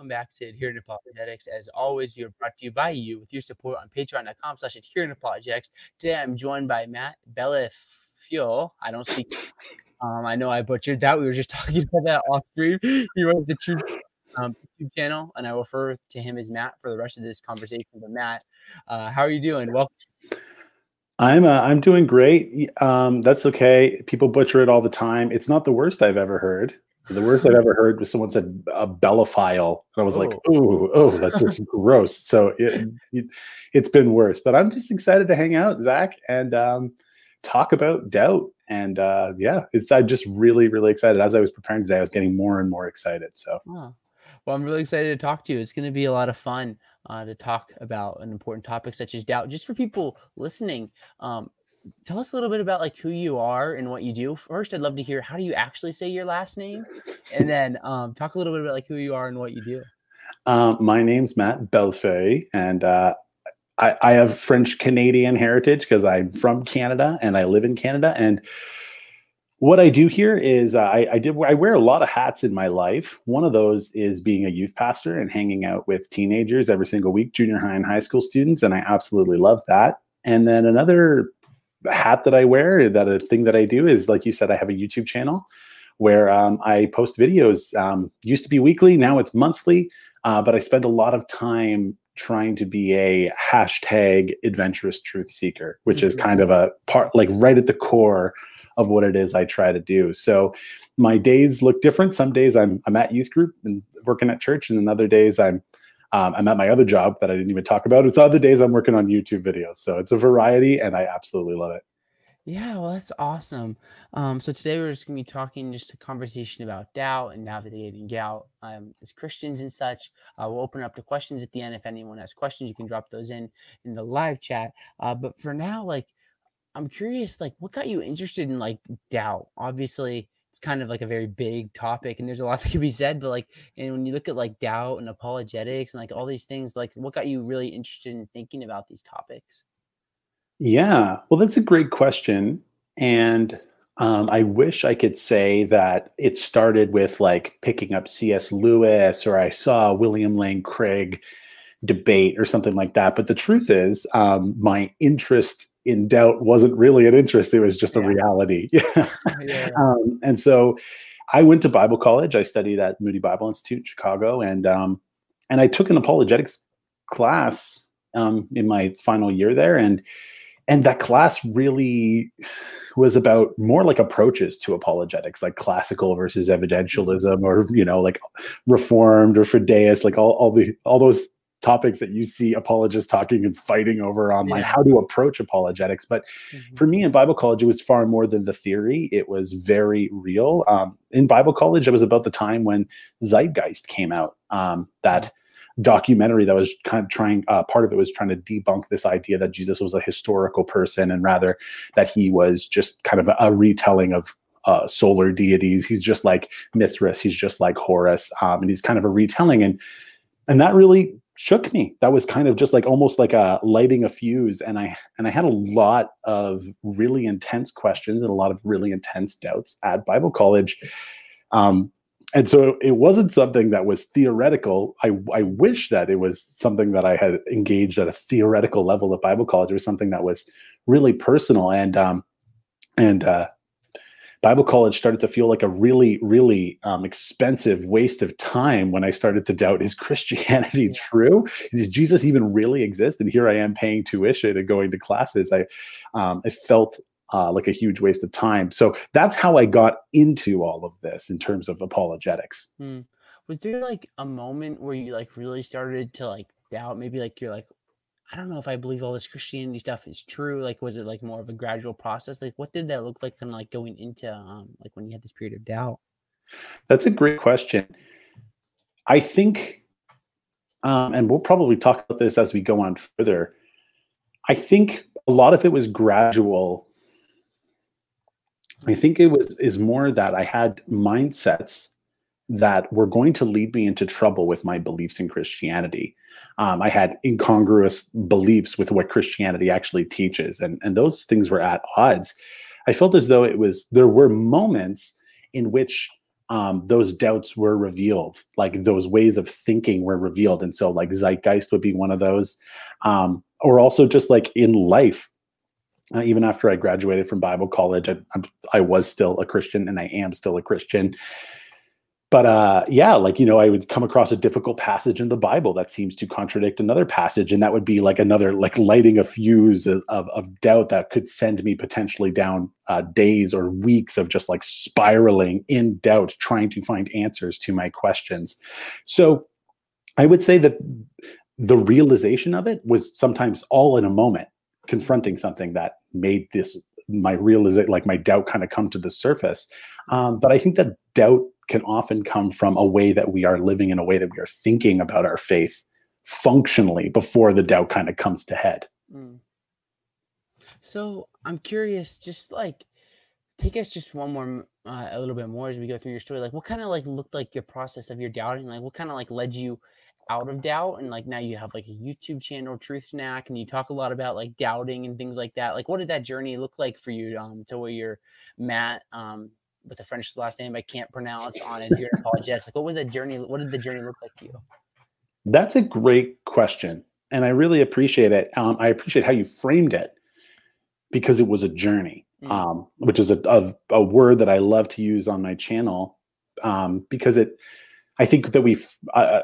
welcome back to Adherent Apologetics. As always, we are brought to you by you with your support on patreon.com slash adherent apologetics. Today I'm joined by Matt Bellefiole. I don't speak. Um, I know I butchered that. We were just talking about that off stream. He runs the True um, YouTube channel, and I refer to him as Matt for the rest of this conversation. But Matt, uh, how are you doing? Welcome. I'm uh, I'm doing great. Um, that's okay. People butcher it all the time. It's not the worst I've ever heard. The worst I've ever heard was someone said a bellophile, and I was oh. like, "Oh, oh, that's just gross." So it, it, has been worse, but I'm just excited to hang out, Zach, and um, talk about doubt. And uh, yeah, it's I'm just really, really excited. As I was preparing today, I was getting more and more excited. So, oh. well, I'm really excited to talk to you. It's going to be a lot of fun uh, to talk about an important topic such as doubt. Just for people listening, um, tell us a little bit about like who you are and what you do. First, I'd love to hear how do you actually say your last name, and then um, talk a little bit about like who you are and what you do. Um, my name's Matt Bellefeuille, and uh, I, I, have French Canadian heritage because I'm from Canada and I live in Canada. And what I do here is uh, I, I did I wear a lot of hats in my life. One of those is being a youth pastor and hanging out with teenagers every single week, junior high and high school students, and I absolutely love that. And then another hat that I wear, that a thing that I do is like you said, I have a YouTube channel where um, I post videos. Um, used to be weekly, now it's monthly, uh, but I spend a lot of time trying to be a hashtag adventurous truth seeker, which mm-hmm. is kind of a part, like right at the core of what it is I try to do. So my days look different. Some days I'm I'm at youth group and working at church, and then other days I'm um, I'm at my other job that I didn't even talk about. It's other days I'm working on YouTube videos. So it's a variety and I absolutely love it. Yeah, well, that's awesome. Um, so today we're just gonna be talking just a conversation about doubt and navigating doubt um, as Christians and such. Uh, we'll open up to questions at the end. If anyone has questions, you can drop those in in the live chat. Uh, but for now, like, I'm curious, like, what got you interested in like doubt? Obviously, it's kind of like a very big topic and there's a lot that can be said but like and when you look at like doubt and apologetics and like all these things like what got you really interested in thinking about these topics yeah well that's a great question and um, I wish I could say that it started with like picking up C.S. Lewis or I saw William Lane Craig debate or something like that. But the truth is, um, my interest in doubt wasn't really an interest; it was just yeah. a reality. yeah. Um, and so, I went to Bible college. I studied at Moody Bible Institute in Chicago, and um, and I took an apologetics class um, in my final year there, and and that class really was about more like approaches to apologetics like classical versus evidentialism or you know like reformed or fideist like all, all the all those topics that you see apologists talking and fighting over online, yeah. how to approach apologetics. But mm-hmm. for me in Bible college, it was far more than the theory, it was very real. Um, in Bible college, it was about the time when Zeitgeist came out, um, that mm-hmm. documentary that was kind of trying, uh, part of it was trying to debunk this idea that Jesus was a historical person and rather that he was just kind of a, a retelling of uh, solar deities. He's just like Mithras. He's just like Horus, um, and he's kind of a retelling. And and that really shook me. That was kind of just like almost like a lighting a fuse and i and i had a lot of really intense questions and a lot of really intense doubts at bible college. Um, and so it wasn't something that was theoretical. I i wish that it was something that i had engaged at a theoretical level at bible college it was something that was really personal. And um and uh Bible college started to feel like a really, really um, expensive waste of time when I started to doubt is Christianity yeah. true? Does Jesus even really exist? And here I am paying tuition and going to classes. I, um, I felt uh, like a huge waste of time. So that's how I got into all of this in terms of apologetics. Hmm. Was there like a moment where you like really started to like doubt? Maybe like you're like, I don't know if I believe all this Christianity stuff is true. Like, was it like more of a gradual process? Like, what did that look like, kind of like going into um, like when you had this period of doubt? That's a great question. I think, um, and we'll probably talk about this as we go on further. I think a lot of it was gradual. I think it was is more that I had mindsets that were going to lead me into trouble with my beliefs in Christianity. Um, I had incongruous beliefs with what Christianity actually teaches, and, and those things were at odds. I felt as though it was there were moments in which um, those doubts were revealed, like those ways of thinking were revealed. And so, like, Zeitgeist would be one of those. Um, or also just like in life, uh, even after I graduated from Bible college, I, I, was still a Christian and I am still a Christian but uh, yeah, like you know, I would come across a difficult passage in the Bible that seems to contradict another passage, and that would be like another like lighting a fuse of of, of doubt that could send me potentially down uh, days or weeks of just like spiraling in doubt, trying to find answers to my questions. So, I would say that the realization of it was sometimes all in a moment, confronting something that made this my realization, like my doubt, kind of come to the surface. Um, but I think that doubt can often come from a way that we are living in a way that we are thinking about our faith functionally before the doubt kind of comes to head. Mm. So I'm curious, just like take us just one more uh, a little bit more as we go through your story. Like what kind of like looked like your process of your doubting? Like what kind of like led you out of doubt and like now you have like a YouTube channel, Truth Snack, and you talk a lot about like doubting and things like that. Like what did that journey look like for you um to where you're Matt um with a French last name I can't pronounce on Adherent Apologetics. Like, what was that journey? What did the journey look like to you? That's a great question, and I really appreciate it. Um, I appreciate how you framed it because it was a journey, mm. um, which is a, a, a word that I love to use on my channel um, because it. I think that we've uh,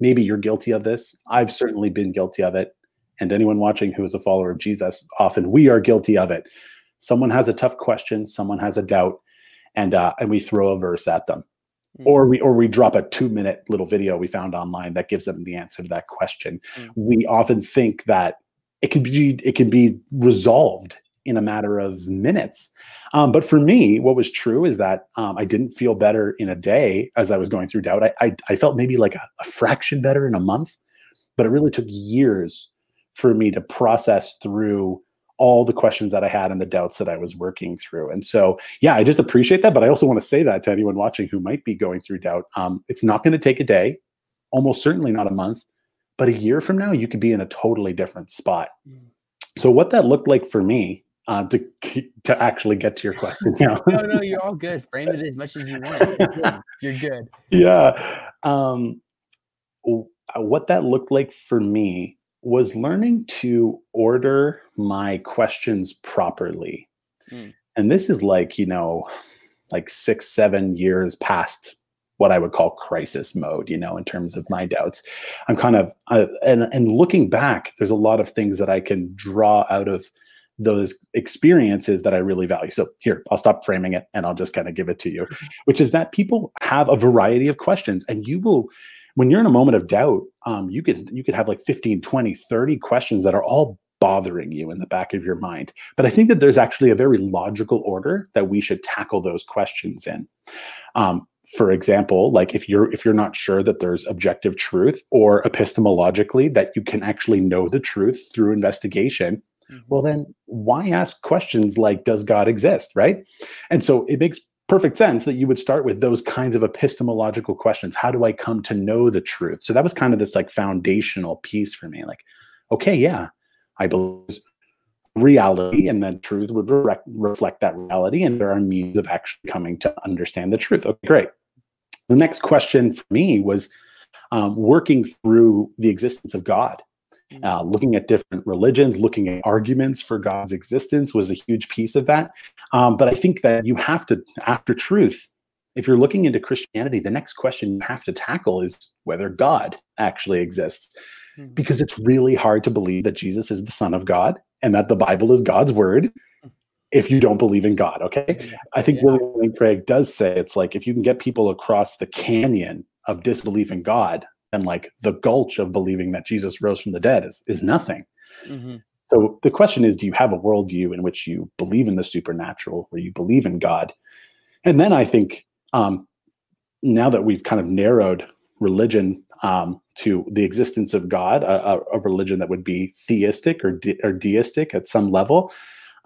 maybe you're guilty of this. I've certainly been guilty of it, and anyone watching who is a follower of Jesus, often we are guilty of it. Someone has a tough question, someone has a doubt, and uh, and we throw a verse at them, mm. or we or we drop a two minute little video we found online that gives them the answer to that question. Mm. We often think that it can be it can be resolved in a matter of minutes. Um, but for me, what was true is that um, I didn't feel better in a day as I was going through doubt. I I, I felt maybe like a, a fraction better in a month, but it really took years for me to process through all the questions that I had and the doubts that I was working through. And so, yeah, I just appreciate that. But I also want to say that to anyone watching who might be going through doubt. Um, it's not going to take a day, almost certainly not a month, but a year from now, you could be in a totally different spot. Mm. So, what that looked like for me uh, to to actually get to your question. no, no, you're all good. Frame it as much as you want. You're good. You're good. Yeah. Um, what that looked like for me was learning to order my questions properly. Mm. And this is like, you know, like six, seven years past what I would call crisis mode, you know, in terms of my doubts. I'm kind of, uh, and, and looking back, there's a lot of things that I can draw out of those experiences that I really value. So here, I'll stop framing it and I'll just kind of give it to you, mm-hmm. which is that people have a variety of questions and you will when you're in a moment of doubt um, you could you could have like 15 20 30 questions that are all bothering you in the back of your mind. But i think that there's actually a very logical order that we should tackle those questions in. Um, for example like if you're if you're not sure that there's objective truth or epistemologically that you can actually know the truth through investigation mm-hmm. well then why ask questions like does god exist? Right? And so it makes perfect sense that you would start with those kinds of epistemological questions. How do I come to know the truth? So that was kind of this like foundational piece for me. Like, okay, yeah, I believe reality and that truth would re- reflect that reality. And there are means of actually coming to understand the truth. Okay, great. The next question for me was um, working through the existence of God. Uh, looking at different religions, looking at arguments for God's existence was a huge piece of that. Um, but I think that you have to, after truth, if you're looking into Christianity, the next question you have to tackle is whether God actually exists. Mm-hmm. Because it's really hard to believe that Jesus is the Son of God and that the Bible is God's word if you don't believe in God. Okay. I think yeah. William Lane Craig does say it's like if you can get people across the canyon of disbelief in God, and like the gulch of believing that Jesus rose from the dead is is nothing. Mm-hmm. So the question is, do you have a worldview in which you believe in the supernatural, where you believe in God? And then I think um, now that we've kind of narrowed religion um, to the existence of God, a, a, religion that would be theistic or, de- or deistic at some level,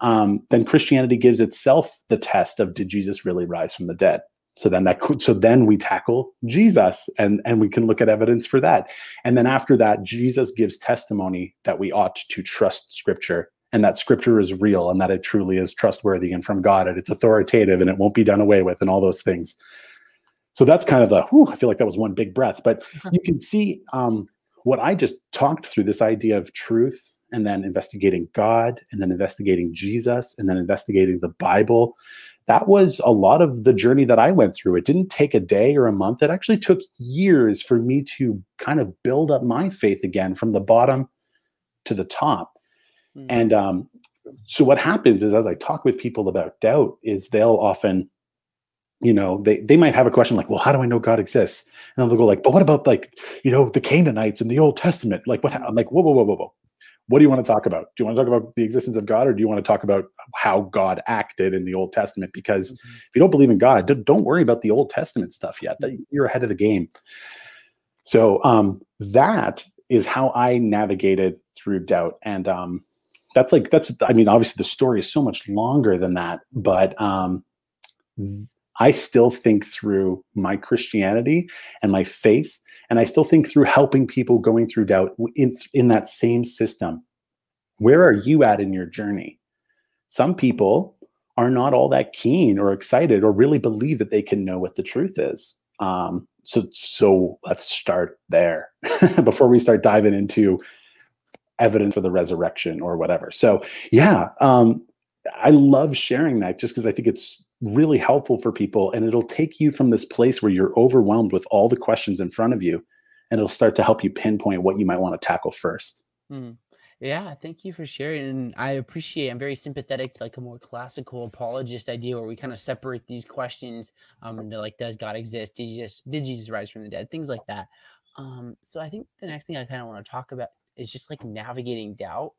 um, then Christianity gives itself the test of did Jesus really rise from the dead? So then that could so then we tackle jesus and and we can look at evidence for that. And then after that jesus gives testimony that we ought to trust scripture and that scripture is real and that it truly is trustworthy and from god and it's authoritative and it won't be done away with and all those things. So that's kind of the whew, i feel like that was one big breath but you can see um, what i just talked through this idea of truth and then investigating god and then investigating jesus and then investigating the bible that was a lot of the journey that i went through. It didn't take a day or a month. It actually took years for me to kind of build up my faith again from the bottom to the top. Mm. and um, so what happens is as i talk with people about doubt is they'll often you know they they might have a question like well how do i know god exists? And they'll go like but what about like you know the canaanites in the old testament? Like what i'm like whoa whoa whoa whoa whoa what do you want to talk about? Do you want to talk about the existence of god or do you want to talk about how god acted in the old testament? Because mm-hmm. if you don't believe in god don't worry about the old testament stuff yet. You're ahead of the game. So um that is how i navigated through doubt. And um that's like that's i mean obviously the story is so much longer than that but um I still think through my Christianity and my faith, and I still think through helping people going through doubt in, in that same system. Where are you at in your journey? Some people are not all that keen or excited or really believe that they can know what the truth is. Um, so, so let's start there before we start diving into evidence for the resurrection or whatever. So, yeah, um, I love sharing that just because I think it's really helpful for people and it'll take you from this place where you're overwhelmed with all the questions in front of you and it'll start to help you pinpoint what you might want to tackle first. Mm. Yeah, thank you for sharing. And I appreciate, I'm very sympathetic to like a more classical apologist idea where we kind of separate these questions um, into like, does God exist? Did Jesus, did Jesus rise from the dead? Things like that. Um, so I think the next thing I kind of want to talk about is just like navigating doubt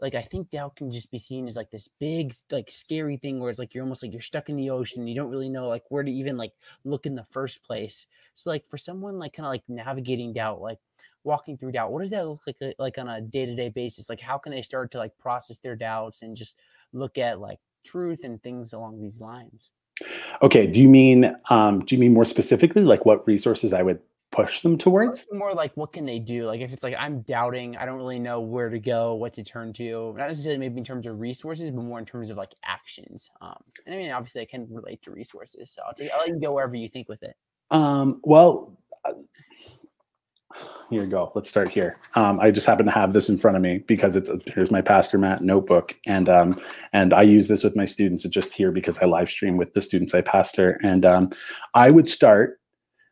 like I think doubt can just be seen as like this big, like scary thing where it's like you're almost like you're stuck in the ocean. You don't really know like where to even like look in the first place. So like for someone like kind of like navigating doubt, like walking through doubt, what does that look like uh, like on a day to day basis? Like how can they start to like process their doubts and just look at like truth and things along these lines? Okay. Do you mean um do you mean more specifically like what resources I would push them towards? More like what can they do? Like if it's like I'm doubting, I don't really know where to go, what to turn to. Not necessarily maybe in terms of resources, but more in terms of like actions. Um, and I mean, obviously, I can relate to resources, so I'll, take, I'll let you go wherever you think with it. Um, well, uh, here you go. Let's start here. Um, I just happen to have this in front of me because it's here's my Pastor Matt notebook, and um, and I use this with my students. It's just here because I live stream with the students I pastor, and um, I would start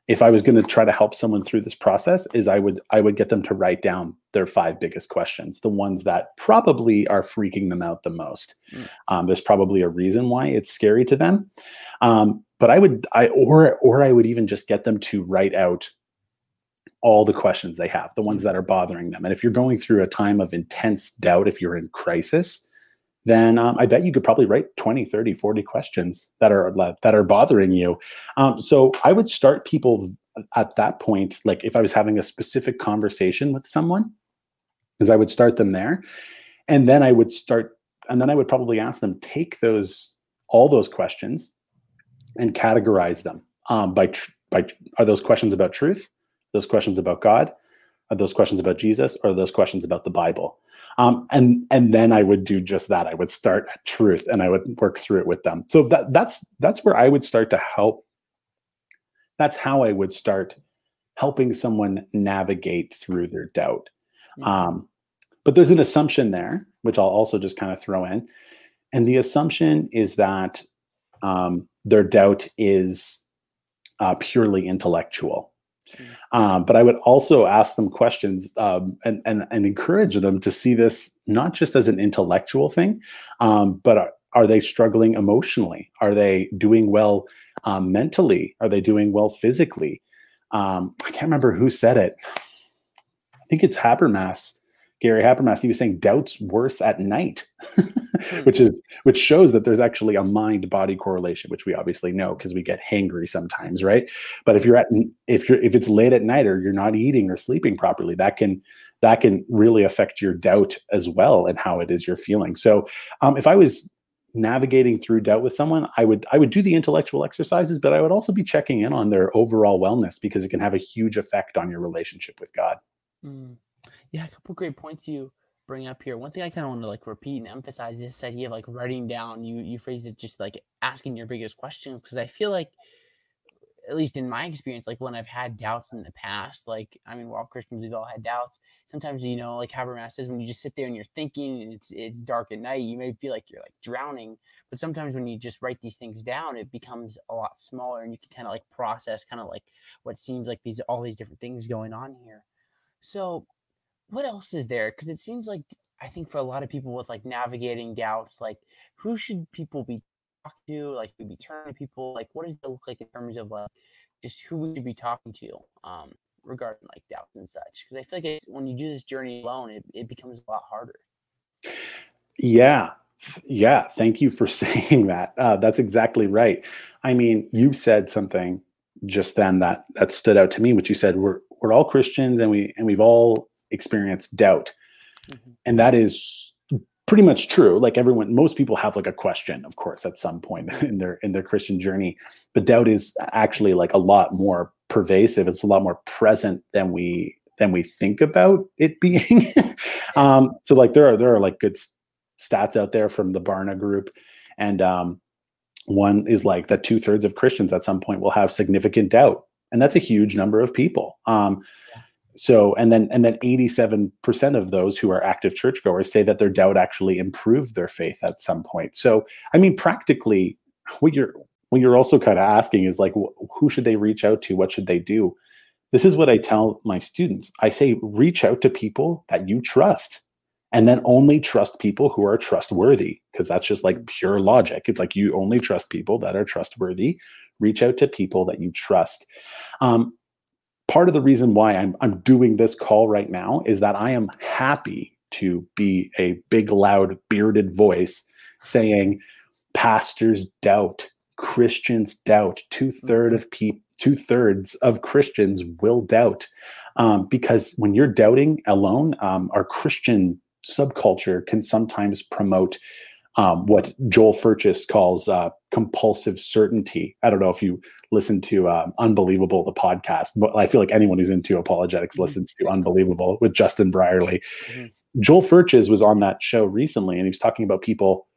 if I was going to try to help someone through this process is I would I would get them to write down their five biggest questions, the ones that probably are freaking them out the most. Mm. Um, there's probably a reason why it's scary to them, um, but I would I or or I would even just get them to write out all the questions they have, the ones mm. that are bothering them. And if you're going through a time of intense doubt, if you're in crisis, then um, I bet you could probably write 20, 30, 40 questions that are that are bothering you. Um, so I would start people at that point, like if I was having a specific conversation with someone, because I would start them there. And then I would start, and then I would probably ask them, take those, all those questions and categorize them um, by, tr- by, are those questions about truth? Those questions about God? Are those questions about Jesus? Or are those questions about the Bible? Um, and and then I would do just that. I would start at truth and I would work through it with them. So that that's that's where I would start to help. That's how I would start helping someone navigate through their doubt. Mm-hmm. Um, but there's an assumption there, which I'll also just kind of throw in, and the assumption is that um, their doubt is uh, purely intellectual. Um, but I would also ask them questions um, and, and, and encourage them to see this not just as an intellectual thing, um, but are, are, they struggling emotionally? Are they doing well um, mentally? Are they doing well physically? Um, I can't remember who said it. I think it's Habermas Gary Habermas, he was saying doubt's worse at night, hmm. which is which shows that there's actually a mind-body correlation, which we obviously know because we get hangry sometimes, right? But if you're at if you're if it's late at night or you're not eating or sleeping properly, that can that can really affect your doubt as well and how it is you're feeling. So um, if I was navigating through doubt with someone, I would I would do the intellectual exercises, but I would also be checking in on their overall wellness because it can have a huge effect on your relationship with God. Mm. Yeah, a couple great points you bring up here. One thing I kind of want to like repeat and emphasize is this idea of like writing down. You you phrased it just like asking your biggest questions because I feel like at least in my experience, like when I've had doubts in the past, like I mean, we're all Christians, we've all had doubts. Sometimes, you know, like Habermas says, when you just sit there and you're thinking and it's it's dark at night, you may feel like you're like drowning. But sometimes when you just write these things down, it becomes a lot smaller and you can kind of like process kind of like what seems like these all these different things going on here. So what else is there? Because it seems like I think for a lot of people with like navigating doubts, like who should people be talk to? Like, we be turning to people? Like, what does it look like in terms of like just who we should be talking to um, regarding like doubts and such? Because I feel like it's, when you do this journey alone, it, it becomes a lot harder. Yeah. Yeah. Thank you for saying that. Uh, that's exactly right. I mean, you said something just then that that stood out to me, which you said we're we're all Christians and we and we've all experienced doubt. Mm-hmm. And that is pretty much true. Like everyone most people have like a question of course at some point in their in their christian journey. But doubt is actually like a lot more pervasive. It's a lot more present than we than we think about it being. Um so like there are there are like good stats out there from the barna group. And um one is like that two-thirds of christians at some point will have significant doubt. And that's a huge number of people. Um so and then and then 87% of those who are active churchgoers say that their doubt actually improved their faith at some point. So i mean practically what you're what you're also kind of asking is like who should they reach out to? What should they do? This is what i tell my students. I say reach out to people that you trust and then only trust people who are trustworthy because that's just like pure logic. It's like you only trust people that are trustworthy. Reach out to people that you trust. Um, part of the reason why I'm, I'm doing this call right now is that I am happy to be a big, loud, bearded voice saying pastors doubt, Christians doubt, two third of people, two thirds of Christians will doubt, um, because when you're doubting alone, um, our Christian subculture can sometimes promote um, what Joel Furches calls uh, compulsive certainty. I don't know if you listen to uh, Unbelievable, the podcast, but I feel like anyone who's into apologetics mm-hmm. listens to Unbelievable with Justin Brierley. Mm-hmm. Joel Furches was on that show recently, and he was talking about people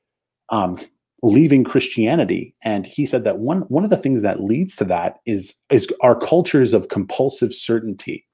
um, leaving Christianity, and he said that one one of the things that leads to that is is our cultures of compulsive certainty,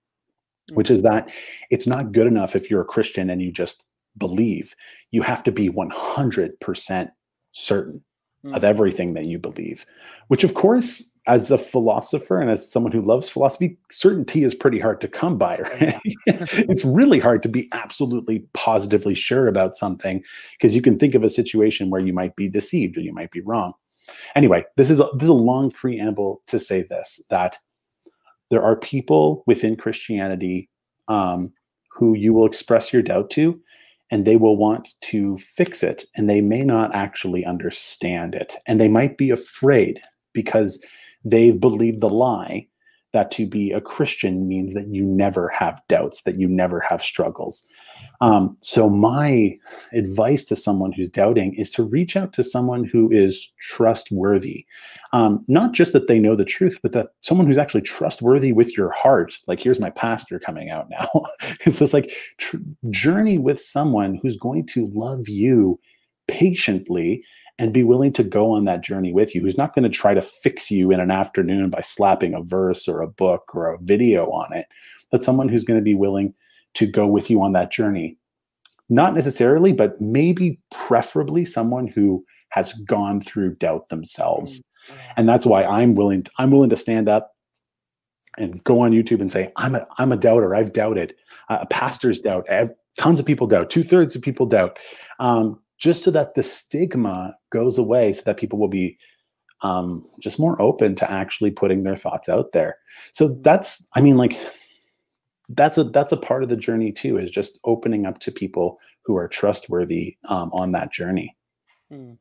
mm-hmm. which is that it's not good enough if you're a Christian and you just believe. You have to be 100% certain mm-hmm. of everything that you believe, which, of course, as a philosopher and as someone who loves philosophy, certainty is pretty hard to come by. Right? it's really hard to be absolutely positively sure about something because you can think of a situation where you might be deceived or you might be wrong. Anyway, this is a, this is a long preamble to say this that there are people within Christianity um, who you will express your doubt to, and they will want to fix it and they may not actually understand it. And they might be afraid because they've believed the lie that to be a christian means that you never have doubts that you never have struggles um, so my advice to someone who's doubting is to reach out to someone who is trustworthy. Um, not just that they know the truth, but that someone who's actually trustworthy with your heart. Like here's my pastor coming out now. it's just like tr- journey with someone who's going to love you patiently and be willing to go on that journey with you, who's not going to try to fix you in an afternoon by slapping a verse or a book or a video on it, but someone who's going to be willing to go with you on that journey. Not necessarily, but maybe preferably someone who has gone through doubt themselves. Mm, and that's why I'm willing to, I'm willing to stand up and go on YouTube and say I'm a I'm a doubter. I've doubted. Uh, pastors doubt. Tons of people doubt. Two thirds of people doubt. Um, just so that the stigma goes away, so that people will be um, just more open to actually putting their thoughts out there. So that's I mean like that's a that's a part of the journey too is just opening up to people who are trustworthy um, on that journey. Mm.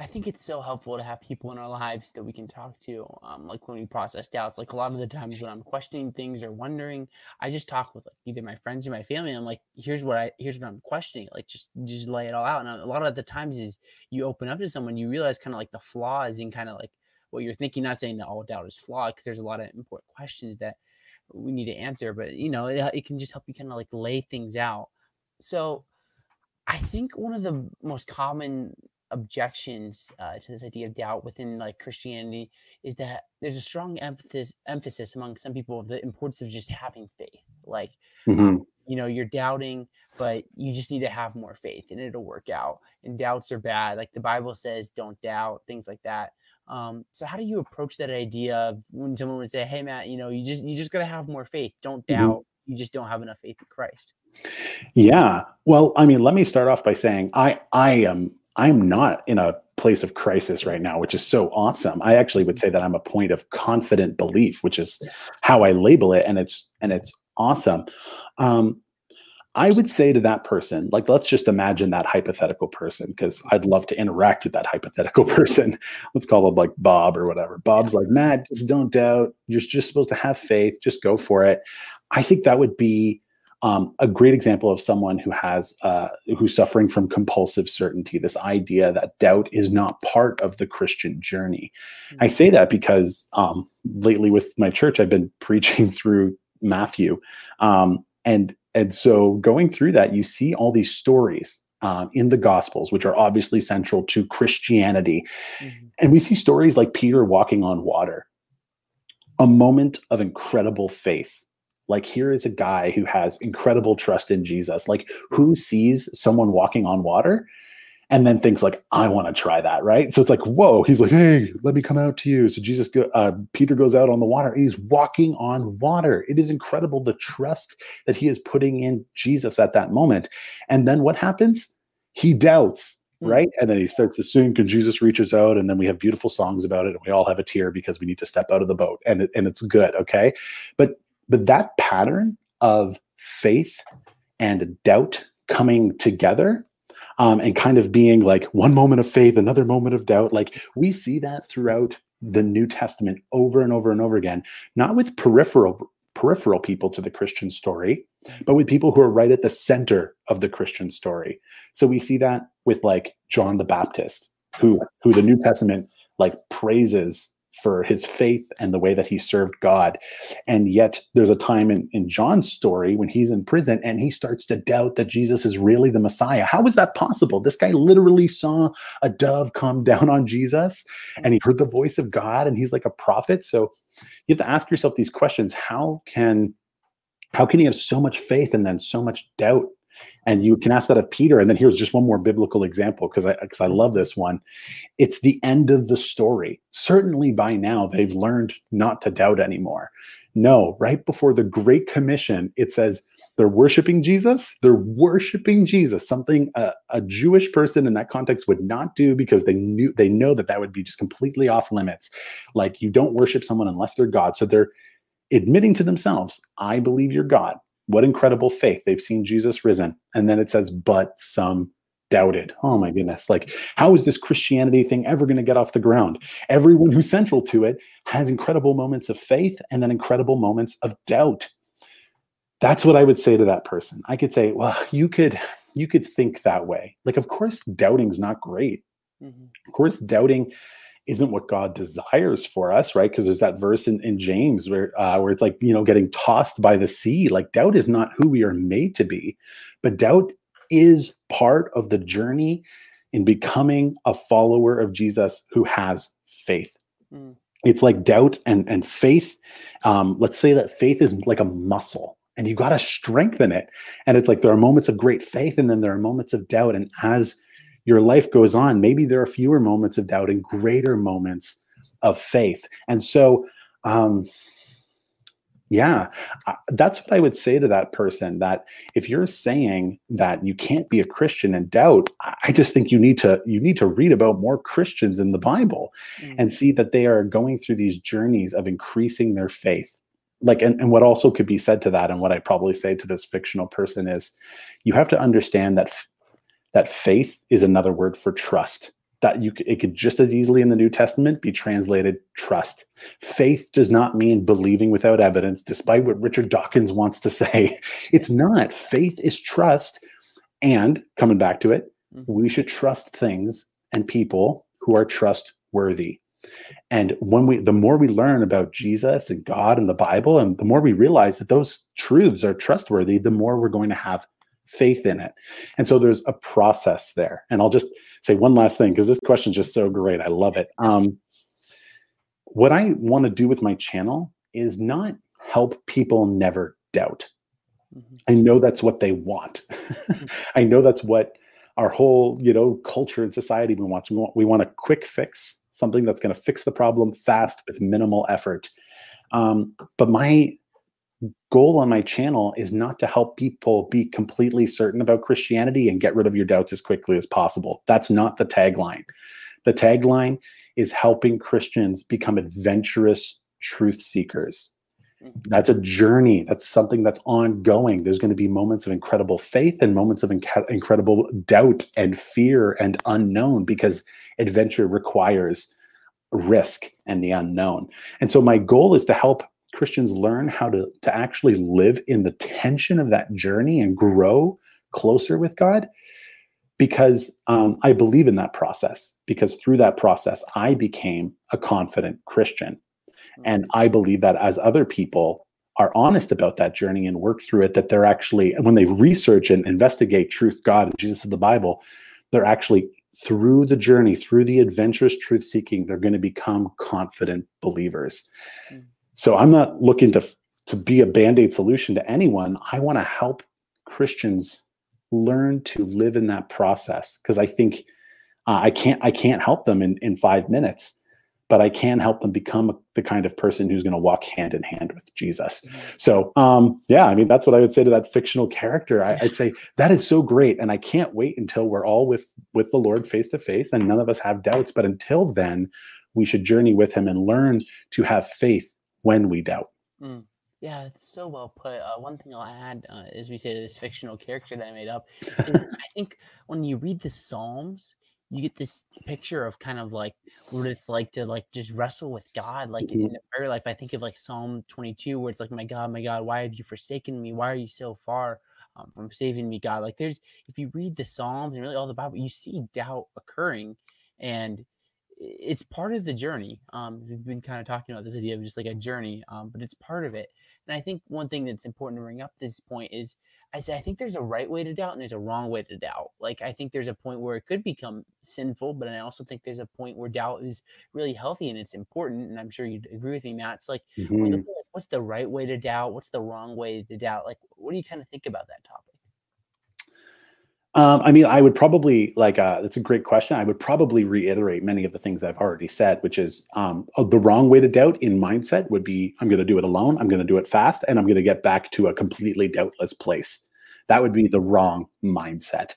i think it's so helpful to have people in our lives that we can talk to um, like when we process doubts. Like a lot of the times when i'm questioning things or wondering i just talk with like either my friends or my family i'm like here's what i here's what i'm questioning like just just lay it all out. And a lot of the times is you open up to someone you realize kind of like the flaws in kind of like what you're thinking. Not saying that all doubt is flawed because there's a lot of important questions that we need to answer but you know it, it can just help you kind of like lay things out so i think one of the most common objections uh, to this idea of doubt within like Christianity is that there's a strong emphasis emphasis among some people of the importance of just having faith. Like, Mhm. um, you know, you're doubting, but you just need to have more faith, and it'll work out. And doubts are bad. Like the Bible says, don't doubt, things like that. Um, so how do you approach that idea of when someone would say, "Hey, Matt, you know, you just you just gotta have more faith. Don't Mhm. doubt. You just don't have enough faith in Christ." Yeah. Well, I mean, let me start off by saying I I am I'm not in a place of crisis right now, which is so awesome. I actually would say that I'm a point of confident belief, which is how I label it, and it's and it's awesome. Um, I would say to that person, like, let's just imagine that hypothetical person, because I'd love to interact with that hypothetical person. Let's call them like Bob or whatever. Bob's like, Matt, just don't doubt. You're just supposed to have faith. Just go for it. I think that would be um, a great example of someone who has uh, who's suffering from compulsive certainty. This idea that doubt is not part of the Christian journey. I say that because um, lately with my church, I've been preaching through Matthew, um, and and so going through that, you see all these stories um, in the Gospels, which are obviously central to Christianity, Mhm. and we see stories like Peter walking on water, a moment of incredible faith. Like here is a guy who has incredible trust in Jesus. Like who sees someone walking on water and then thinks like, I want to try that, right? So it's like, whoa. He's like, hey, let me come out to you. So Jesus, go, uh, Peter goes out on the water. He's walking on water. It is incredible the trust that he is putting in Jesus at that moment. And then what happens? He doubts Mm. right? And then he starts to sing, and Jesus reaches out, and then we have beautiful songs about it, and we all have a tear because we need to step out of the boat, and it, and it's good, okay? But but that pattern of faith and doubt coming together, um, and kind of being like one moment of faith, another moment of doubt, like we see that throughout the New Testament over and over and over again, not with peripheral peripheral people to the Christian story, but with people who are right at the center of the Christian story. So we see that with like John the Baptist, who who the New Testament like praises for his faith and the way that he served God. And yet there's a time in, in John's story when he's in prison and he starts to doubt that Jesus is really the Messiah. How is that possible? This guy literally saw a dove come down on Jesus and he heard the voice of God and he's like a prophet. So you have to ask yourself these questions. How can how can you have so much faith and then so much doubt and you can ask that of Peter. And then here's just one more biblical example because I because I love this one. It's the end of the story. Certainly by now they've learned not to doubt anymore. No, right before the Great Commission, it says they're worshiping Jesus. They're worshiping Jesus, something a, a Jewish person in that context would not do because they knew they know that that would be just completely off limits. Like you don't worship someone unless they're God. So they're admitting to themselves, I believe you're God. What incredible faith. They've seen Jesus risen. And then it says, but some doubted. Oh my goodness. Like, how is this Christianity thing ever going to get off the ground? Everyone who's central to it has incredible moments of faith and then incredible moments of doubt. That's what I would say to that person. I could say, well, you could you could think that way. Like, of course, doubting's not great. Mhm. Of course, doubting isn't what God desires for us, right? Because there's that verse in, in James where uh, where it's like you know getting tossed by the sea. Like doubt is not who we are made to be, but doubt is part of the journey in becoming a follower of Jesus who has faith. Mm. It's like doubt and and faith. Um, let's say that faith is like a muscle. And you got to strengthen it. And it's like there are moments of great faith, and then there are moments of doubt. And as your life goes on, maybe there are fewer moments of doubt and greater moments of faith. And so, um, yeah, uh, that's what I would say to that person. That if you're saying that you can't be a Christian and doubt, I I just think you need to you need to read about more Christians in the Bible Mm. and see that they are going through these journeys of increasing their faith. Like, and, and what also could be said to that, and what I probably say to this fictional person is, you have to understand that f- that faith is another word for trust. That you it could just as easily in the New Testament be translated trust. Faith does not mean believing without evidence, despite what Richard Dawkins wants to say. It's not. Faith is trust. And coming back to it, Mhm. we should trust things and people who are trustworthy. And when we, the more we learn about Jesus and God and the Bible, and the more we realize that those truths are trustworthy, the more we're going to have faith in it. And so there's a process there. And I'll just say one last thing because this question is just so great. I love it. Um, what I want to do with my channel is not help people never doubt. Mm-hmm. I know that's what they want. I know that's what our whole, you know, culture and society wants. We want we want a quick fix, something that's going to fix the problem fast with minimal effort. Um, but my goal on my channel is not to help people be completely certain about Christianity and get rid of your doubts as quickly as possible. That's not the tagline. The tagline is helping Christians become adventurous truth seekers. That's a journey. That's something that's ongoing. There's going to be moments of incredible faith and moments of inc- incredible doubt and fear and unknown because adventure requires risk and the unknown. And so my goal is to help Christians learn how to, to actually live in the tension of that journey and grow closer with God because um, I believe in that process. Because through that process, I became a confident Christian. Hmm. And I believe that as other people are honest about that journey and work through it, that they're actually, when they research and investigate truth, God, and Jesus of the Bible, they're actually through the journey, through the adventurous truth seeking, they're going to become confident believers. Mm. So I'm not looking to to be a band-aid solution to anyone. I want to help Christians learn to live in that process because I think uh, I can't I can't help them in in 5 minutes, but I can help them become the kind of person who's going to walk hand in hand with Jesus. Mm-hmm. So, um, yeah, I mean that's what I would say to that fictional character. I, I'd say that is so great, and I can't wait until we're all with with the Lord face to face, and none of us have doubts. But until then, we should journey with Him and learn to have faith when we doubt. Mm. Yeah, it's so well put. Uh, one thing I'll add, uh, as we say, to this fictional character that I made up, I think when you read the Psalms, you get this picture of kind of like what it's like to like just wrestle with God, like mm-hmm. in prayer life. I think of like Psalm 22, where it's like, "My God, my God, why have you forsaken me? Why are you so far um, from saving me, God?" Like, there's if you read the Psalms and really all the Bible, you see doubt occurring, and it's part of the journey. Um, we've been kind of talking about this idea of just like a journey, um, but it's part of it. And I think one thing that's important to bring up this point is I say I think there's a right way to doubt and there's a wrong way to doubt. Like I think there's a point where it could become sinful, but I also think there's a point where doubt is really healthy and it's important. And I'm sure you'd agree with me, Matt. It's like mm-hmm. what's the right way to doubt? What's the wrong way to doubt? Like what do you kind of think about that topic? Um, I mean, I would probably like. Uh, that's a great question. I would probably reiterate many of the things I've already said, which is um, oh, the wrong way to doubt in mindset would be I'm going to do it alone. I'm going to do it fast, and I'm going to get back to a completely doubtless place. That would be the wrong mindset.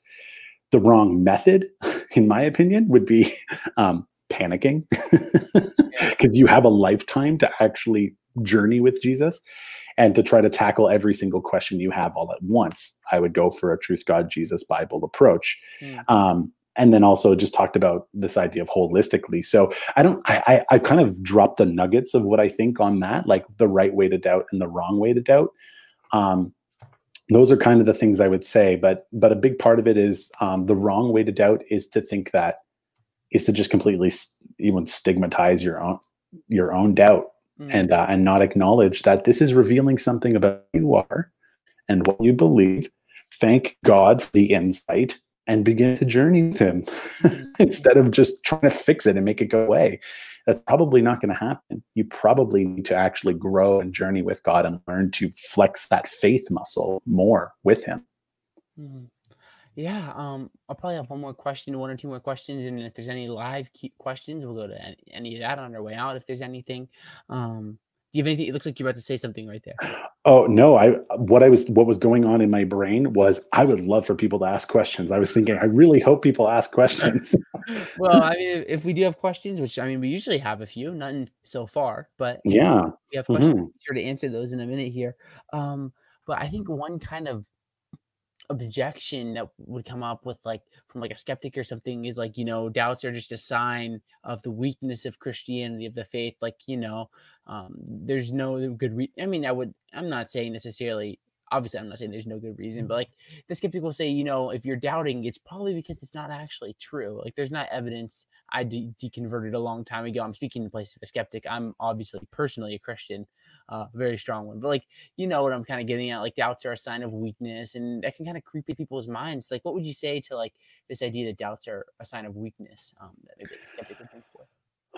The wrong method, in my opinion, would be um, panicking because you have a lifetime to actually journey with Jesus and to try to tackle every single question you have all at once, I would go for a truth, God, Jesus, Bible approach. Mm. Um, and then also just talked about this idea of holistically. So I don't, I, I, I kind of dropped the nuggets of what I think on that, like the right way to doubt and the wrong way to doubt. Um, those are kind of the things I would say, but but a big part of it is um, the wrong way to doubt is to think that is to just completely even stigmatize your own your own doubt mm. and uh, and not acknowledge that this is revealing something about who you are and what you believe. Thank God for the insight and begin to journey with Him mm. instead of just trying to fix it and make it go away. That's probably not going to happen. You probably need to actually grow and journey with God and learn to flex that faith muscle more with Him. Mm. Yeah, um, I'll probably have one more question, one or two more questions, and if there's any live questions, we'll go to any, any of that on our way out. If there's anything, um, do you have anything? It looks like you're about to say something right there. Oh no, I what I was what was going on in my brain was I would love for people to ask questions. I was thinking I really hope people ask questions. well, I mean, if we do have questions, which I mean, we usually have a few, none so far, but yeah, we have questions. Mm-hmm. Sure to answer those in a minute here. Um, but I think one kind of objection that would come up with like from like a skeptic or something is like you know doubts are just a sign of the weakness of christianity of the faith like you know um there's no good re- i mean i would i'm not saying necessarily obviously i'm not saying there's no good reason but like the skeptic will say you know if you're doubting it's probably because it's not actually true like there's not evidence i de- deconverted a long time ago i'm speaking in place of a skeptic i'm obviously personally a christian uh, very strong one. But like, you know what I'm kind of getting at? Like, doubts are a sign of weakness, and that can kind of creep in people's minds. Like, what would you say to like this idea that doubts are a sign of weakness? Um, that maybe skeptics think for.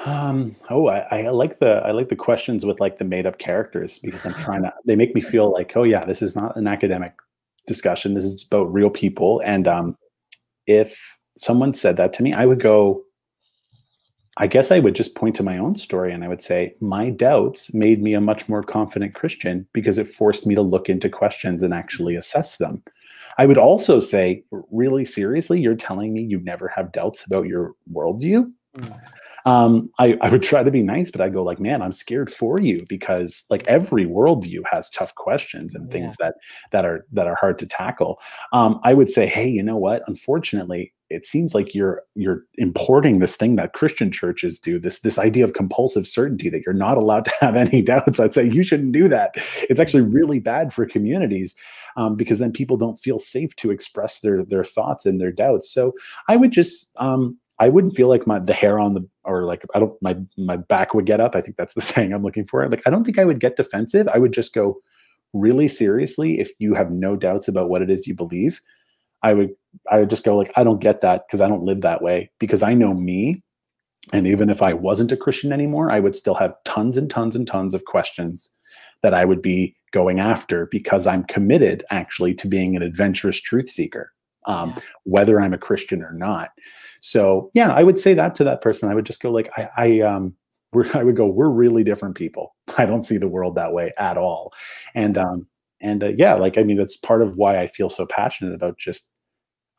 Um, oh, I, I like the I like the questions with like the made up characters because I'm trying to. They make me feel like, oh yeah, this is not an academic discussion. This is about real people. And um, if someone said that to me, I would go, I guess I would just point to my own story and I would say, my doubts made me a much more confident Christian because it forced me to look into questions and actually assess them. I would also say, really seriously, you're telling me you never have doubts about your worldview? Mm um, I, I would try to be nice, but I go like, man, I'm scared for you because like every worldview has tough questions and things yeah. that that are that are hard to tackle. Um, I would say, hey, you know what? Unfortunately, it seems like you're you're importing this thing that Christian churches do this this idea of compulsive certainty that you're not allowed to have any doubts. I'd say you shouldn't do that. It's actually really bad for communities. Um, because then people don't feel safe to express their their thoughts and their doubts. So I would just um, I wouldn't feel like my the hair on the or like I don't my my back would get up. I think that's the saying I'm looking for. Like I don't think I would get defensive. I would just go really seriously if you have no doubts about what it is you believe. I would I would just go like I don't get that because I don't live that way because I know me and even if I wasn't a Christian anymore, I would still have tons and tons and tons of questions that I would be going after because I'm committed actually to being an adventurous truth seeker, um, yeah. whether I'm a Christian or not. So yeah, I would say that to that person. I would just go like, I, I um, we're, I would go, we're really different people. I don't see the world that way at all. And um, and uh, yeah, like I mean, that's part of why I feel so passionate about just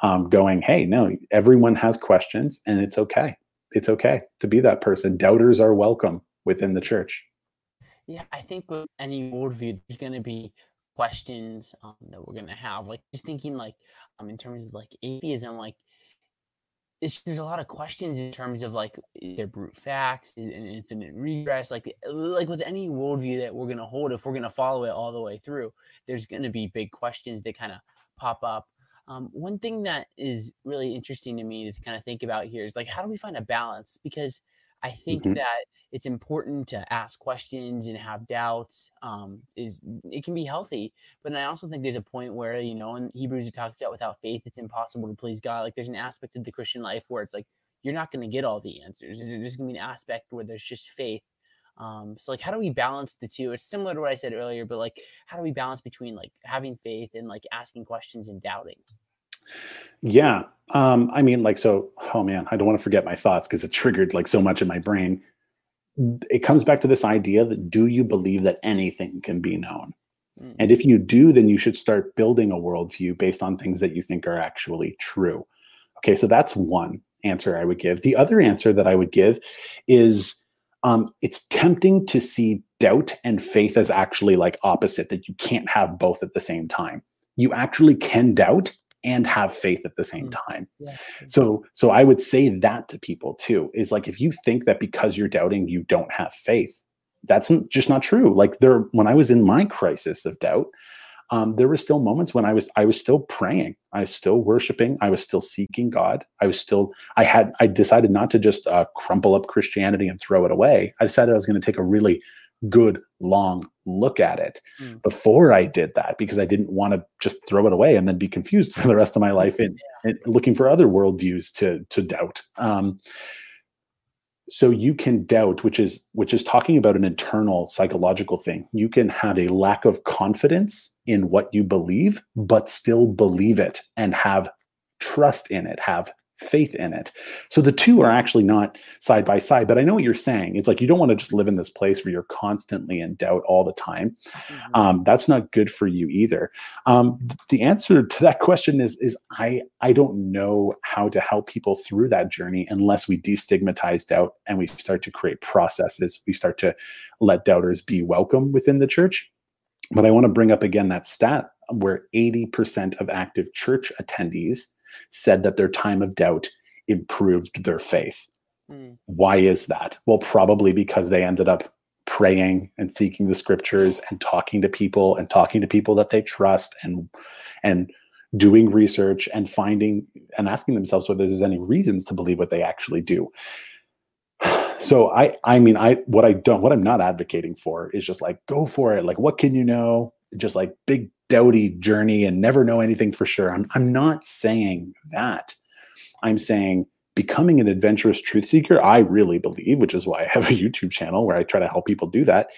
um, going, hey, no, everyone has questions, and it's okay. It's okay to be that person. Doubters are welcome within the church. Yeah, I think with any worldview, there's going to be questions um, that we're to have. Like just thinking, like um, in terms of like atheism, like it's, there's a lot of questions in terms of like their brute facts and infinite regress like like with any worldview that we're to hold if we're to follow it all the way through there's to be big questions that kind of pop up um, one thing that is really interesting to me to kind of think about here is like how do we find a balance because I think mm-hmm. that it's important to ask questions and have doubts. Um, is it can be healthy, but I also think there's a point where you know in Hebrews it talks about without faith it's impossible to please God. Like there's an aspect of the Christian life where it's like you're not going to get all the answers. There's going to be an aspect where there's just faith. Um, so like how do we balance the two? It's similar to what I said earlier, but like how do we balance between like having faith and like asking questions and doubting? Yeah. Um, I mean, like, so, oh man, I don't want to forget my thoughts because it triggered like so much in my brain. It comes back to this idea that do you believe that anything can be known? Mm. And if you do, then you should start building a worldview based on things that you think are actually true. Okay, so that's one answer I would give. The other answer that I would give is um, it's tempting to see doubt and faith as actually like opposite, that you can't have both at the same time. You actually can doubt and have faith at the same mm. time. Yeah. So so I would say that to people too is like if you think that because you're doubting you don't have faith, that's just not true. Like there when I was in my crisis of doubt, um, there were still moments when I was I was still praying, I was still worshiping, I was still seeking God. I was still I had I decided not to just uh, crumple up Christianity and throw it away. I decided I was going to take a really good long look at it mm. before I did that because I didn't want to just throw it away and then be confused for the rest of my life and, yeah. and looking for other worldviews to to doubt. Um, so you can doubt, which is which is talking about an internal psychological thing. You can have a lack of confidence in what you believe, but still believe it and have trust in it, have faith in it. So the two are actually not side by side, but I know what you're saying. It's like you don't want to just live in this place where you're constantly in doubt all the time. Mm-hmm. Um, that's not good for you either. Um, the answer to that question is is I I don't know how to help people through that journey unless we destigmatize doubt and we start to create processes. We start to let doubters be welcome within the church. But I want to bring up again that stat where 80% of active church attendees said that their time of doubt improved their faith. Mm. Why is that? Well, probably because they ended up praying and seeking the scriptures and talking to people and talking to people that they trust and and doing research and finding and asking themselves whether there's any reasons to believe what they actually do. so I I mean I what I don't what I'm not advocating for is just like go for it. Like what can you know? Just like big doubty journey and never know anything for sure. I'm I'm not saying that. I'm saying becoming an adventurous truth seeker, I really believe, which is why I have a YouTube channel where I try to help people do that,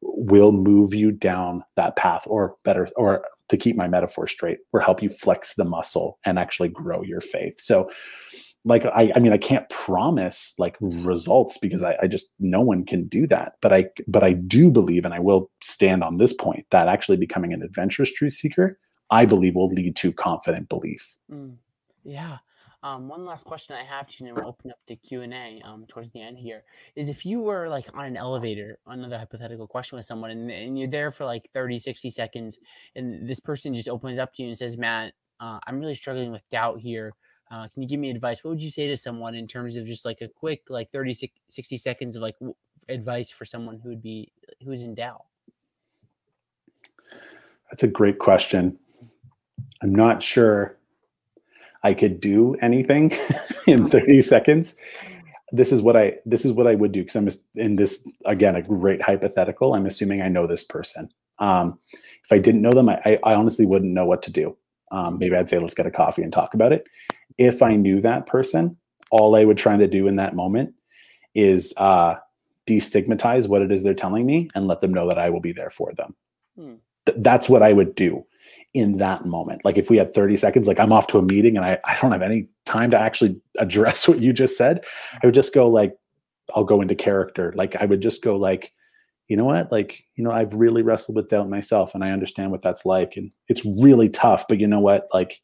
will move you down that path or better or to keep my metaphor straight, or help you flex the muscle and actually grow your faith. So like I, I mean i can't promise like results because I, I just no one can do that but i but i do believe and i will stand on this point that actually becoming an adventurous truth seeker i believe will lead to confident belief mm, yeah um, one last question I have to you, and we'll open up to Q and A um, towards the end here. Is if you were like on an elevator, another hypothetical question with someone, and, and you're there for like 30, 60 seconds, and this person just opens up to you and says, "Matt, uh, I'm really struggling with doubt here. Uh, can you give me advice? What would you say to someone in terms of just like a quick, like 30, 60 seconds of like w- advice for someone who would be, who's in doubt? That's a great question. I'm not sure I could do anything in 30 seconds. This is what I this is what I would do because I'm in this again a great hypothetical. I'm assuming I know this person. Um, if I didn't know them, I, I honestly wouldn't know what to do. Um, maybe I'd say let's get a coffee and talk about it if I knew that person, all I would try to do in that moment is uh, destigmatize what it is they're telling me and let them know that I will be there for them. Hmm. Th- that's what I would do in that moment. Like if we had 30 seconds, like I'm off to a meeting and I, I don't have any time to actually address what you just said, I would just go like, I'll go into character. Like I would just go like, you know what? Like, you know, I've really wrestled with doubt myself and I understand what that's like. And it's really tough, but you know what? Like,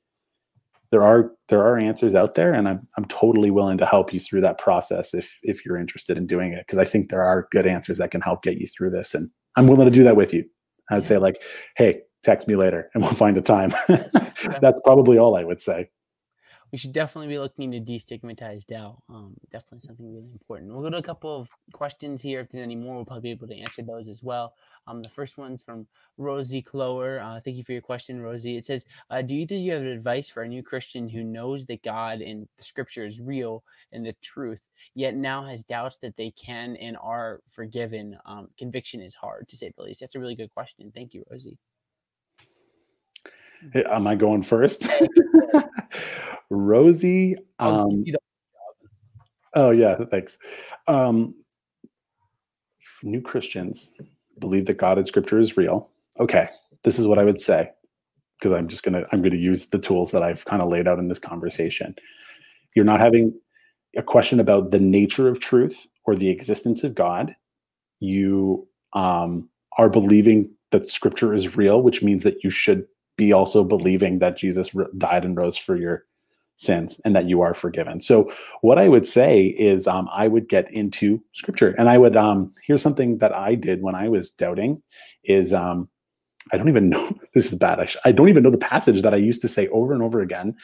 there are there are answers out there and I'm I'm totally willing to help you through that process if if you're interested in doing it because I think there are good answers that can help get you through this and I'm willing to do that with you. I'd say like, "Hey, text me later and we'll find a time." That's probably all I would say we should definitely be looking to destigmatize doubt. Um, definitely something really important. We'll go to a couple of questions here. If there's any more, we'll probably be able to answer those as well. Um, the first one's from Rosie Clower. Uh, thank you for your question, Rosie. It says, uh, "Do you think you have advice for a new Christian who knows that God and the Scripture is real and the truth, yet now has doubts that they can and are forgiven? Um, conviction is hard, to say the least." That's a really good question. Thank you, Rosie. Am I going first? Rosie. Um, oh yeah, thanks. Um, new Christians believe that God and Scripture is real. Okay, this is what I would say because I'm just gonna I'm gonna use the tools that I've kind of laid out in this conversation. You're not having a question about the nature of truth or the existence of God. You um, are believing that Scripture is real, which means that you should be also believing that Jesus died and rose for your sins and that you are forgiven. So what I would say is um, I would get into scripture and I would um, here's something that I did when I was doubting is um, I don't even know this is bad. I, sh- I, don't even know the passage that I used to say over and over again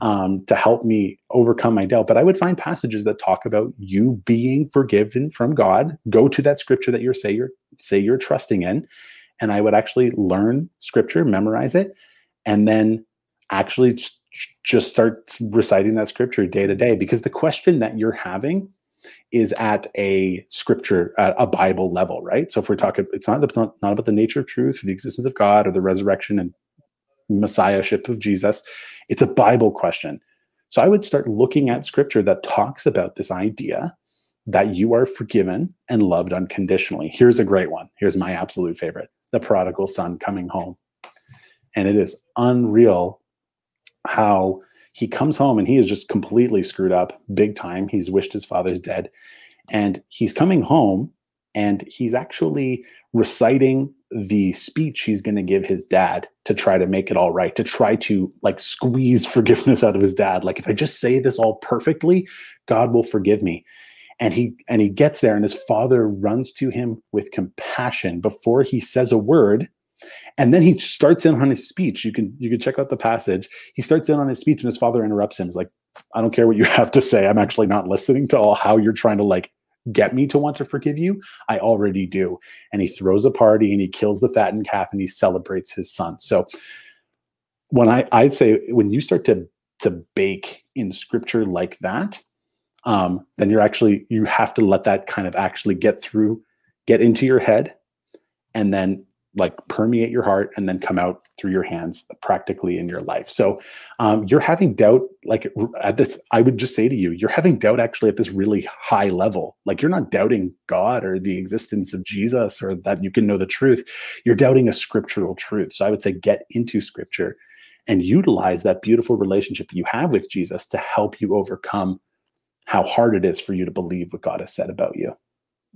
um, to help me overcome my doubt. But I would find passages that talk about you being forgiven from God. Go to that scripture that you're say you're say you're trusting in, and I would actually learn scripture, memorize it, and then actually just start reciting that scripture day to day because the question that you're having is at a scripture at a bible level right? So if we're talking it's not, it's not not about the nature of truth the existence of god or the resurrection and messiahship of jesus. It's a bible question. So i would start looking at scripture that talks about this idea that you are forgiven and loved unconditionally. Here's a great one. Here's my absolute favorite. The prodigal son coming home. And it is unreal how he comes home and he is just completely screwed up big time. He's wished his father's dead. And he's coming home and he's actually reciting the speech he's going to give his dad to try to make it all right, to try to like squeeze forgiveness out of his dad. Like, if I just say this all perfectly, God will forgive me. And he and he gets there, and his father runs to him with compassion before he says a word and then he starts in on his speech. You can you can check out the passage. He starts in on his speech, and his father interrupts him. He's like, "I don't care what you have to say. I'm actually not listening to all how you're trying to like get me to want to forgive you. I already do." And he throws a party and he kills the fattened calf and he celebrates his son. So when I I'd say when you start to to bake in scripture like that, um, then you're actually you have to let that kind of actually get through, get into your head, and then like permeate your heart and then come out through your hands practically in your life. So um, you're having doubt like at this i would just say to you you're having doubt actually at this really high level. Like you're not doubting god or the existence of jesus or that you can know the truth. You're doubting a scriptural truth. So i would say get into scripture and utilize that beautiful relationship you have with jesus to help you overcome how hard it is for you to believe what god has said about you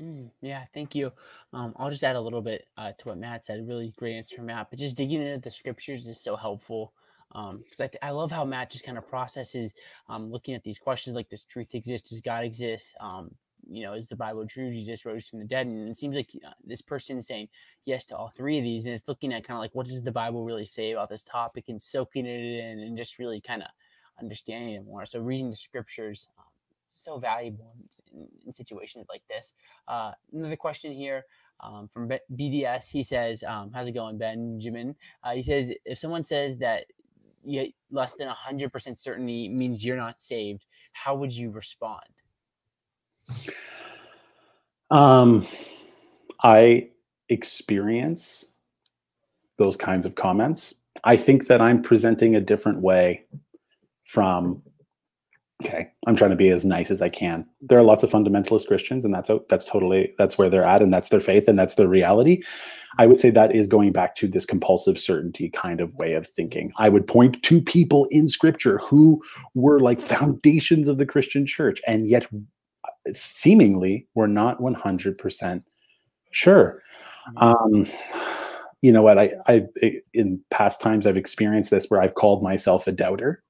Mm, yeah, thank you. Um, I'll just add a little bit uh, to what Matt said. Really great answer Matt. But just digging into the scriptures is so helpful because um, I, I love how Matt just kind of processes um, looking at these questions like does truth exist? Does God exist? Um, you know, is the Bible true? Jesus rose from the dead. And it seems like uh, this person is saying yes to all three of these. And it's looking at kind of like what does the Bible really say about this topic and soaking it in and just really kind of understanding it more. So reading the scriptures so valuable in, in situations like this. Uh, another question here um, from BDS. He says, um, "How's it going, Benjamin?" Uh, he says, "If someone says that you, less than hundred percent certainty means you're not saved, how would you respond?" Um, I experience those kinds of comments. I think that I'm presenting a different way from okay. I'm trying to be as nice as i can. There are lots of fundamentalist christians and that's that's totally that's where they're at and that's their faith and that's their reality. I would say that is going back to this compulsive certainty kind of way of thinking. I would point to people in scripture who were like foundations of the christian church and yet seemingly were not 100% sure. Mm-hmm. um you know what? I i in past times i've experienced this where i've called myself a doubter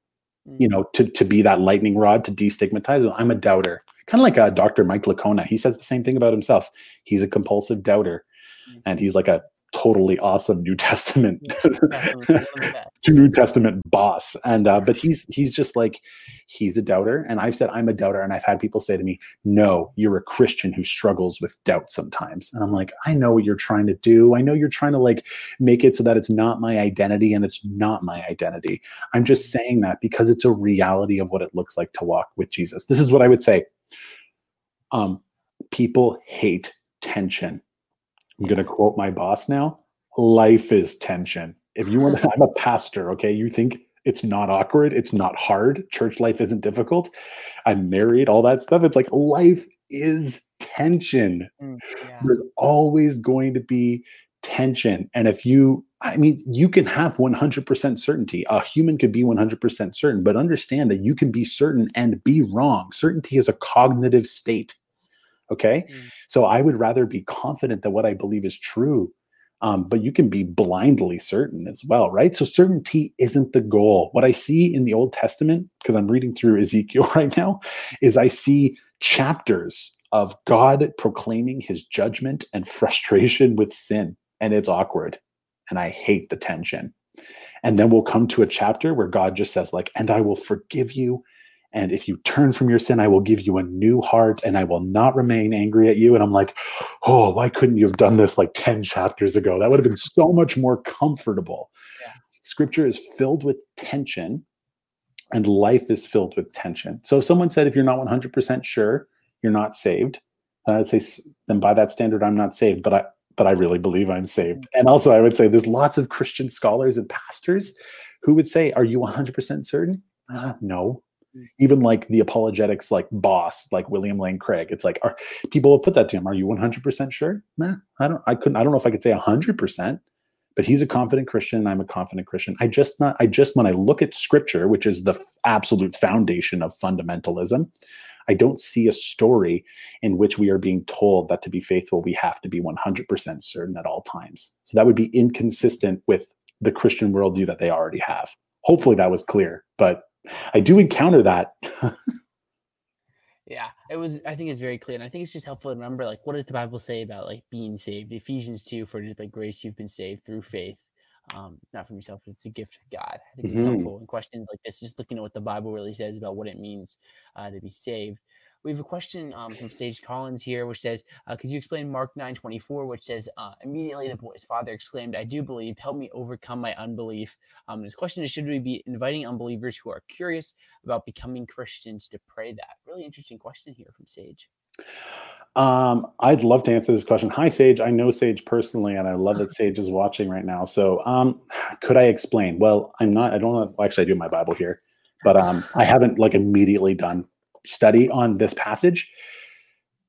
you know, to to be that lightning rod to destigmatize. I'm a doubter, kind of like a uh, Dr. Mike Licona. He says the same thing about himself. He's a compulsive doubter, mm. and he's like a totally awesome New Testament New Testament boss. And uh, but he's he's just like he's a doubter. And I've said I'm a doubter, and I've had people say to me, "No, you're a Christian who struggles with doubt sometimes." And I'm like, I know what you're trying to do. I know you're trying to like make it so that it's not my identity, and it's not my identity. I'm just saying that because it's a reality of what it looks like to walk with Jesus. This is what I would say. Um, people hate tension I'm going to quote my boss now. Life is tension. If you want, to I'm a pastor. Okay, you think it's not awkward, it's not hard. Church life isn't difficult. I'm married, all that stuff. It's like life is tension. Mm, yeah. There's always going to be tension. And if you, I mean, you can have 100% certainty. A human could be 100% certain, but understand that you can be certain and be wrong. Certainty is a cognitive state. Okay. Mm. So I would rather be confident that what I believe is true. Um, but you can be blindly certain as well, right? So certainty isn't the goal. What I see in the Old Testament, because I'm reading through Ezekiel right now, is I see chapters of God proclaiming his judgment and frustration with sin. And it's awkward. And I hate the tension. And then we'll come to a chapter where God just says, like, and I will forgive you and if you turn from your sin, I will give you a new heart and I will not remain angry at you. And I'm like, oh, why couldn't you have done this like 10 chapters ago? That would have been so much more comfortable. Yeah. Scripture is filled with tension and life is filled with tension. So if someone said, if you're not 100% sure, you're not saved, then I'd say, then by that standard, I'm not saved. But I, but I really believe I'm saved. And also, I would say there's lots of Christian scholars and pastors who would say, Are you 100% certain? Uh, no. Even like the apologetics like boss like william lane craig it's like are people will put that to him. Are you 100% sure? Nah i don't i couldn't i don't know if i could say 100% but he's a confident christian and i'm a confident christian. I just not i just when i look at scripture which is the absolute foundation of fundamentalism i don't see a story in which we are being told that to be faithful we have to be 100% certain at all times. So that would be inconsistent with the christian worldview that they already have. Hopefully that was clear but I do encounter that. yeah, it was. I think it's very clear, and I think it's just helpful to remember, like, what does the Bible say about like being saved? Ephesians two, for it is by grace you've been saved through faith, um, not from yourself. It's a gift of God. I think mm-hmm. it's helpful in questions like this, just looking at what the Bible really says about what it means uh, to be saved. We have a question um, from Sage Collins here, which says, uh, "Could you explain Mark nine twenty four, which says, uh, immediately the boy's father exclaimed, "I do believe. Help me overcome my unbelief." Um, his question is, should we be inviting unbelievers who are curious about becoming Christians to pray that? Really interesting question here from Sage. Um, I'd love to answer this question. Hi, Sage. I know Sage personally, and I love that Sage is watching right now. So, um, could I explain? Well, I'm not. I don't know. Well, actually, I do my Bible here, but um, I haven't like immediately done study on this passage.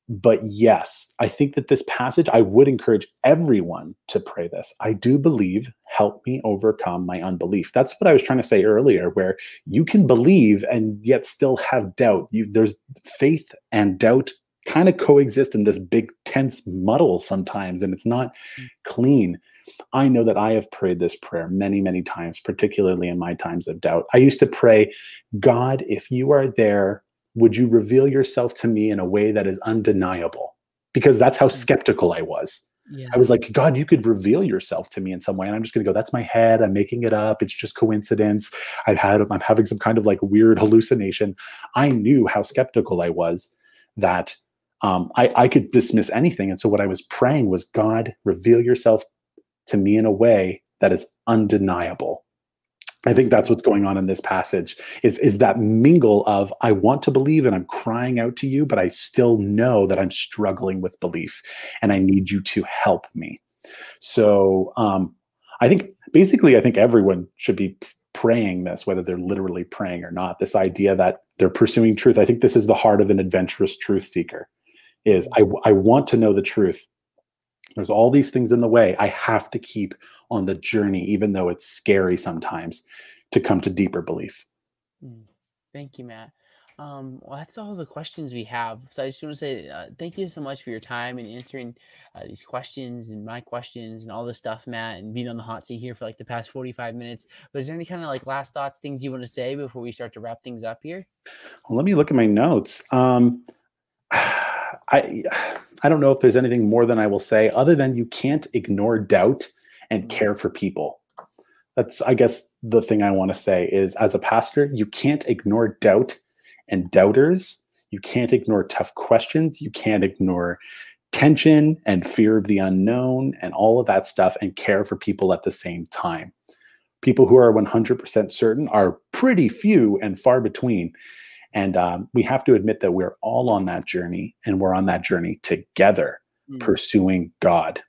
But yes, I think that this passage, I would encourage everyone to pray this. I do believe, help me overcome my unbelief. That's what I was trying to say earlier, where you can believe and yet still have doubt. You, there's faith and doubt kind of coexist in this big tense muddle sometimes and it's not mm. clean i know that i have prayed this prayer many many times particularly in my times of doubt i used to pray god if you are there would you reveal yourself to me in a way that is undeniable because that's how mm. skeptical i was yeah. I was like, God, you could reveal yourself to me in some way. And I'm just going to go, that's my head. I'm making it up. It's just coincidence. I've had, I'm having some kind of like weird hallucination. I knew how skeptical I was that um, I, I could dismiss anything. And so what I was praying was, God, reveal yourself to me in a way that is undeniable. I think that's what's going on in this passage is, is that mingle of I want to believe and I'm crying out to you, but I still know that I'm struggling with belief and I need you to help me. So um, I think basically, I think everyone should be praying this, whether they're literally praying or not. This idea that they're pursuing truth. I think this is the heart of an adventurous truth seeker is I, I want to know the truth. There's all these things in the way. I have to keep on the journey, even though it's scary sometimes, to come to deeper belief. Hmm. Thank you, Matt. Um, well, that's all the questions we have. So I just want to say uh, thank you so much for your time and answering uh, these questions and my questions and all this stuff, Matt, and being on the hot seat here for like the past 45 minutes. But is there any kind of like last thoughts, things you want to say before we start to wrap things up here? Well, let me look at my notes. Um, I I don't know if there's anything more than I will say other than you can't ignore doubt and mm-hmm. care for people. That's I guess the thing I want to say is as a pastor, you can't ignore doubt and doubters. You can't ignore tough questions. You can't ignore tension and fear of the unknown and all of that stuff and care for people at the same time. People who are 100% certain are pretty few and far between. And um, we have to admit that we're all on that journey and we're on that journey together, mm. pursuing God.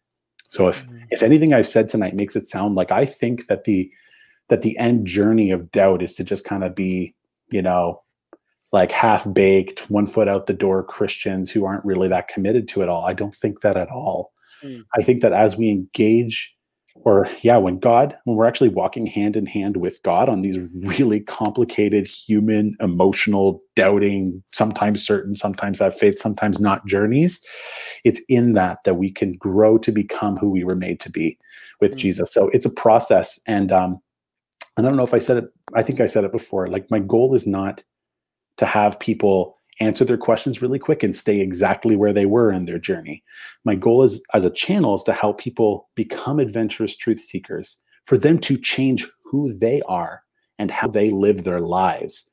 So if mm. if anything I've said tonight makes it sound like I think that the that the end journey of doubt is to just kind of be, you know, like half baked, one foot out the door Christians who aren't really that committed to it all. I don't think that at all. Mm. I think that as we engage or yeah when god when we're actually walking hand in hand with god on these really complicated human emotional doubting sometimes certain sometimes have faith sometimes not journeys it's in that that we can grow to become who we were made to be with mm-hmm. jesus so it's a process and um and i don't know if i said it i think i said it before like my goal is not to have people answer their questions really quick and stay exactly where they were in their journey. My goal is as a channel is to help people become adventurous truth seekers, for them to change who they are and how they live their lives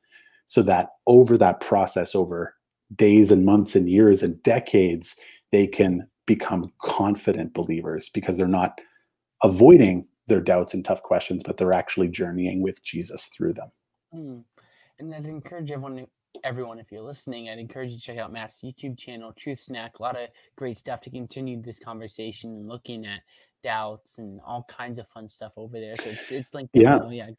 so that over that process over days and months and years and decades they can become confident believers because they're not avoiding their doubts and tough questions but they're actually journeying with Jesus through them. Mm. And I'd encourage everyone everyone, if you're listening, I'd encourage you to check out Matt's YouTube channel, Truth Snack. A lot of great stuff to continue this conversation and looking at doubts and all kinds of fun stuff over there. So it's it's linked. Yeah, yeah.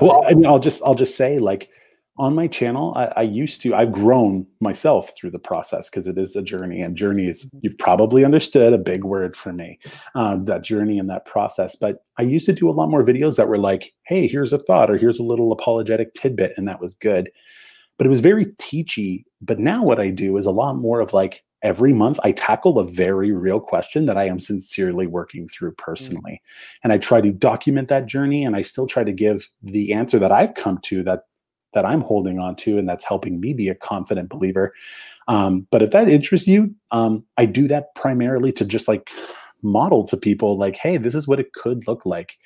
Well, I mean, I'll just I'll just say like on my channel, I, I used to I've grown myself through the process because it is a journey, and journey is mm-hmm. you've probably understood a big word for me, um, that journey and that process. But I used to do a lot more videos that were like, hey, here's a thought, or here's a little apologetic tidbit, and that was good but it was very teachy. But now what I do is a lot more of like every month I tackle a very real question that I am sincerely working through mm. personally. Mm. And I try to document that journey and I still try to give the answer that I've come to that that I'm holding on to and that's helping me be a confident believer. Um, but if that interests you, um, I do that primarily to just like model to people like, hey, this is what it could look like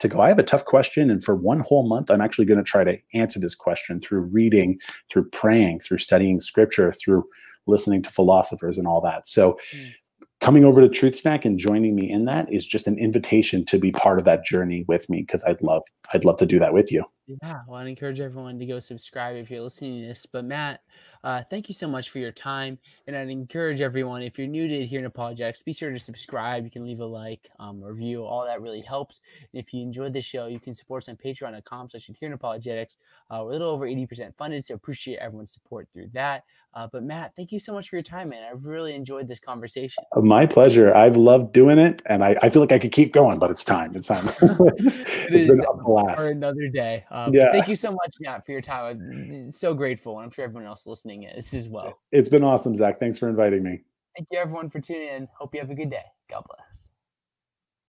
to go, I have a tough question. And for one whole month, I'm actually going to try to answer this question through reading, through praying, through studying scripture, through listening to philosophers and all that. So, mm. coming over to Truth Snack and joining me in that is just an invitation to be part of that journey with me because I'd love I'd love to do that with you. Yeah, well, I encourage everyone to go subscribe if you're listening to this. But Matt, uh, thank you so much for your time. And I'd encourage everyone, if you're new to Adherent Apologetics, be sure to subscribe. You can leave a like, um, review. All that really helps. And if you enjoyed the show, you can support us on patreon.com slash Adherent Apologetics. Uh, we're a little over 80% funded, so appreciate everyone's support through that. Uh, but Matt, thank you so much for your time, man. I've really enjoyed this conversation. Uh, my pleasure. I've loved doing it, and I, I feel like I could keep going, but it's time. It's time. it's it been a blast. For another day. Um, yeah. Thank you so much, Matt, for your time. I'm so grateful, and I'm sure everyone else listening is as well. It's been awesome, Zach. Thanks for inviting me. Thank you, everyone, for tuning in. Hope you have a good day. God bless.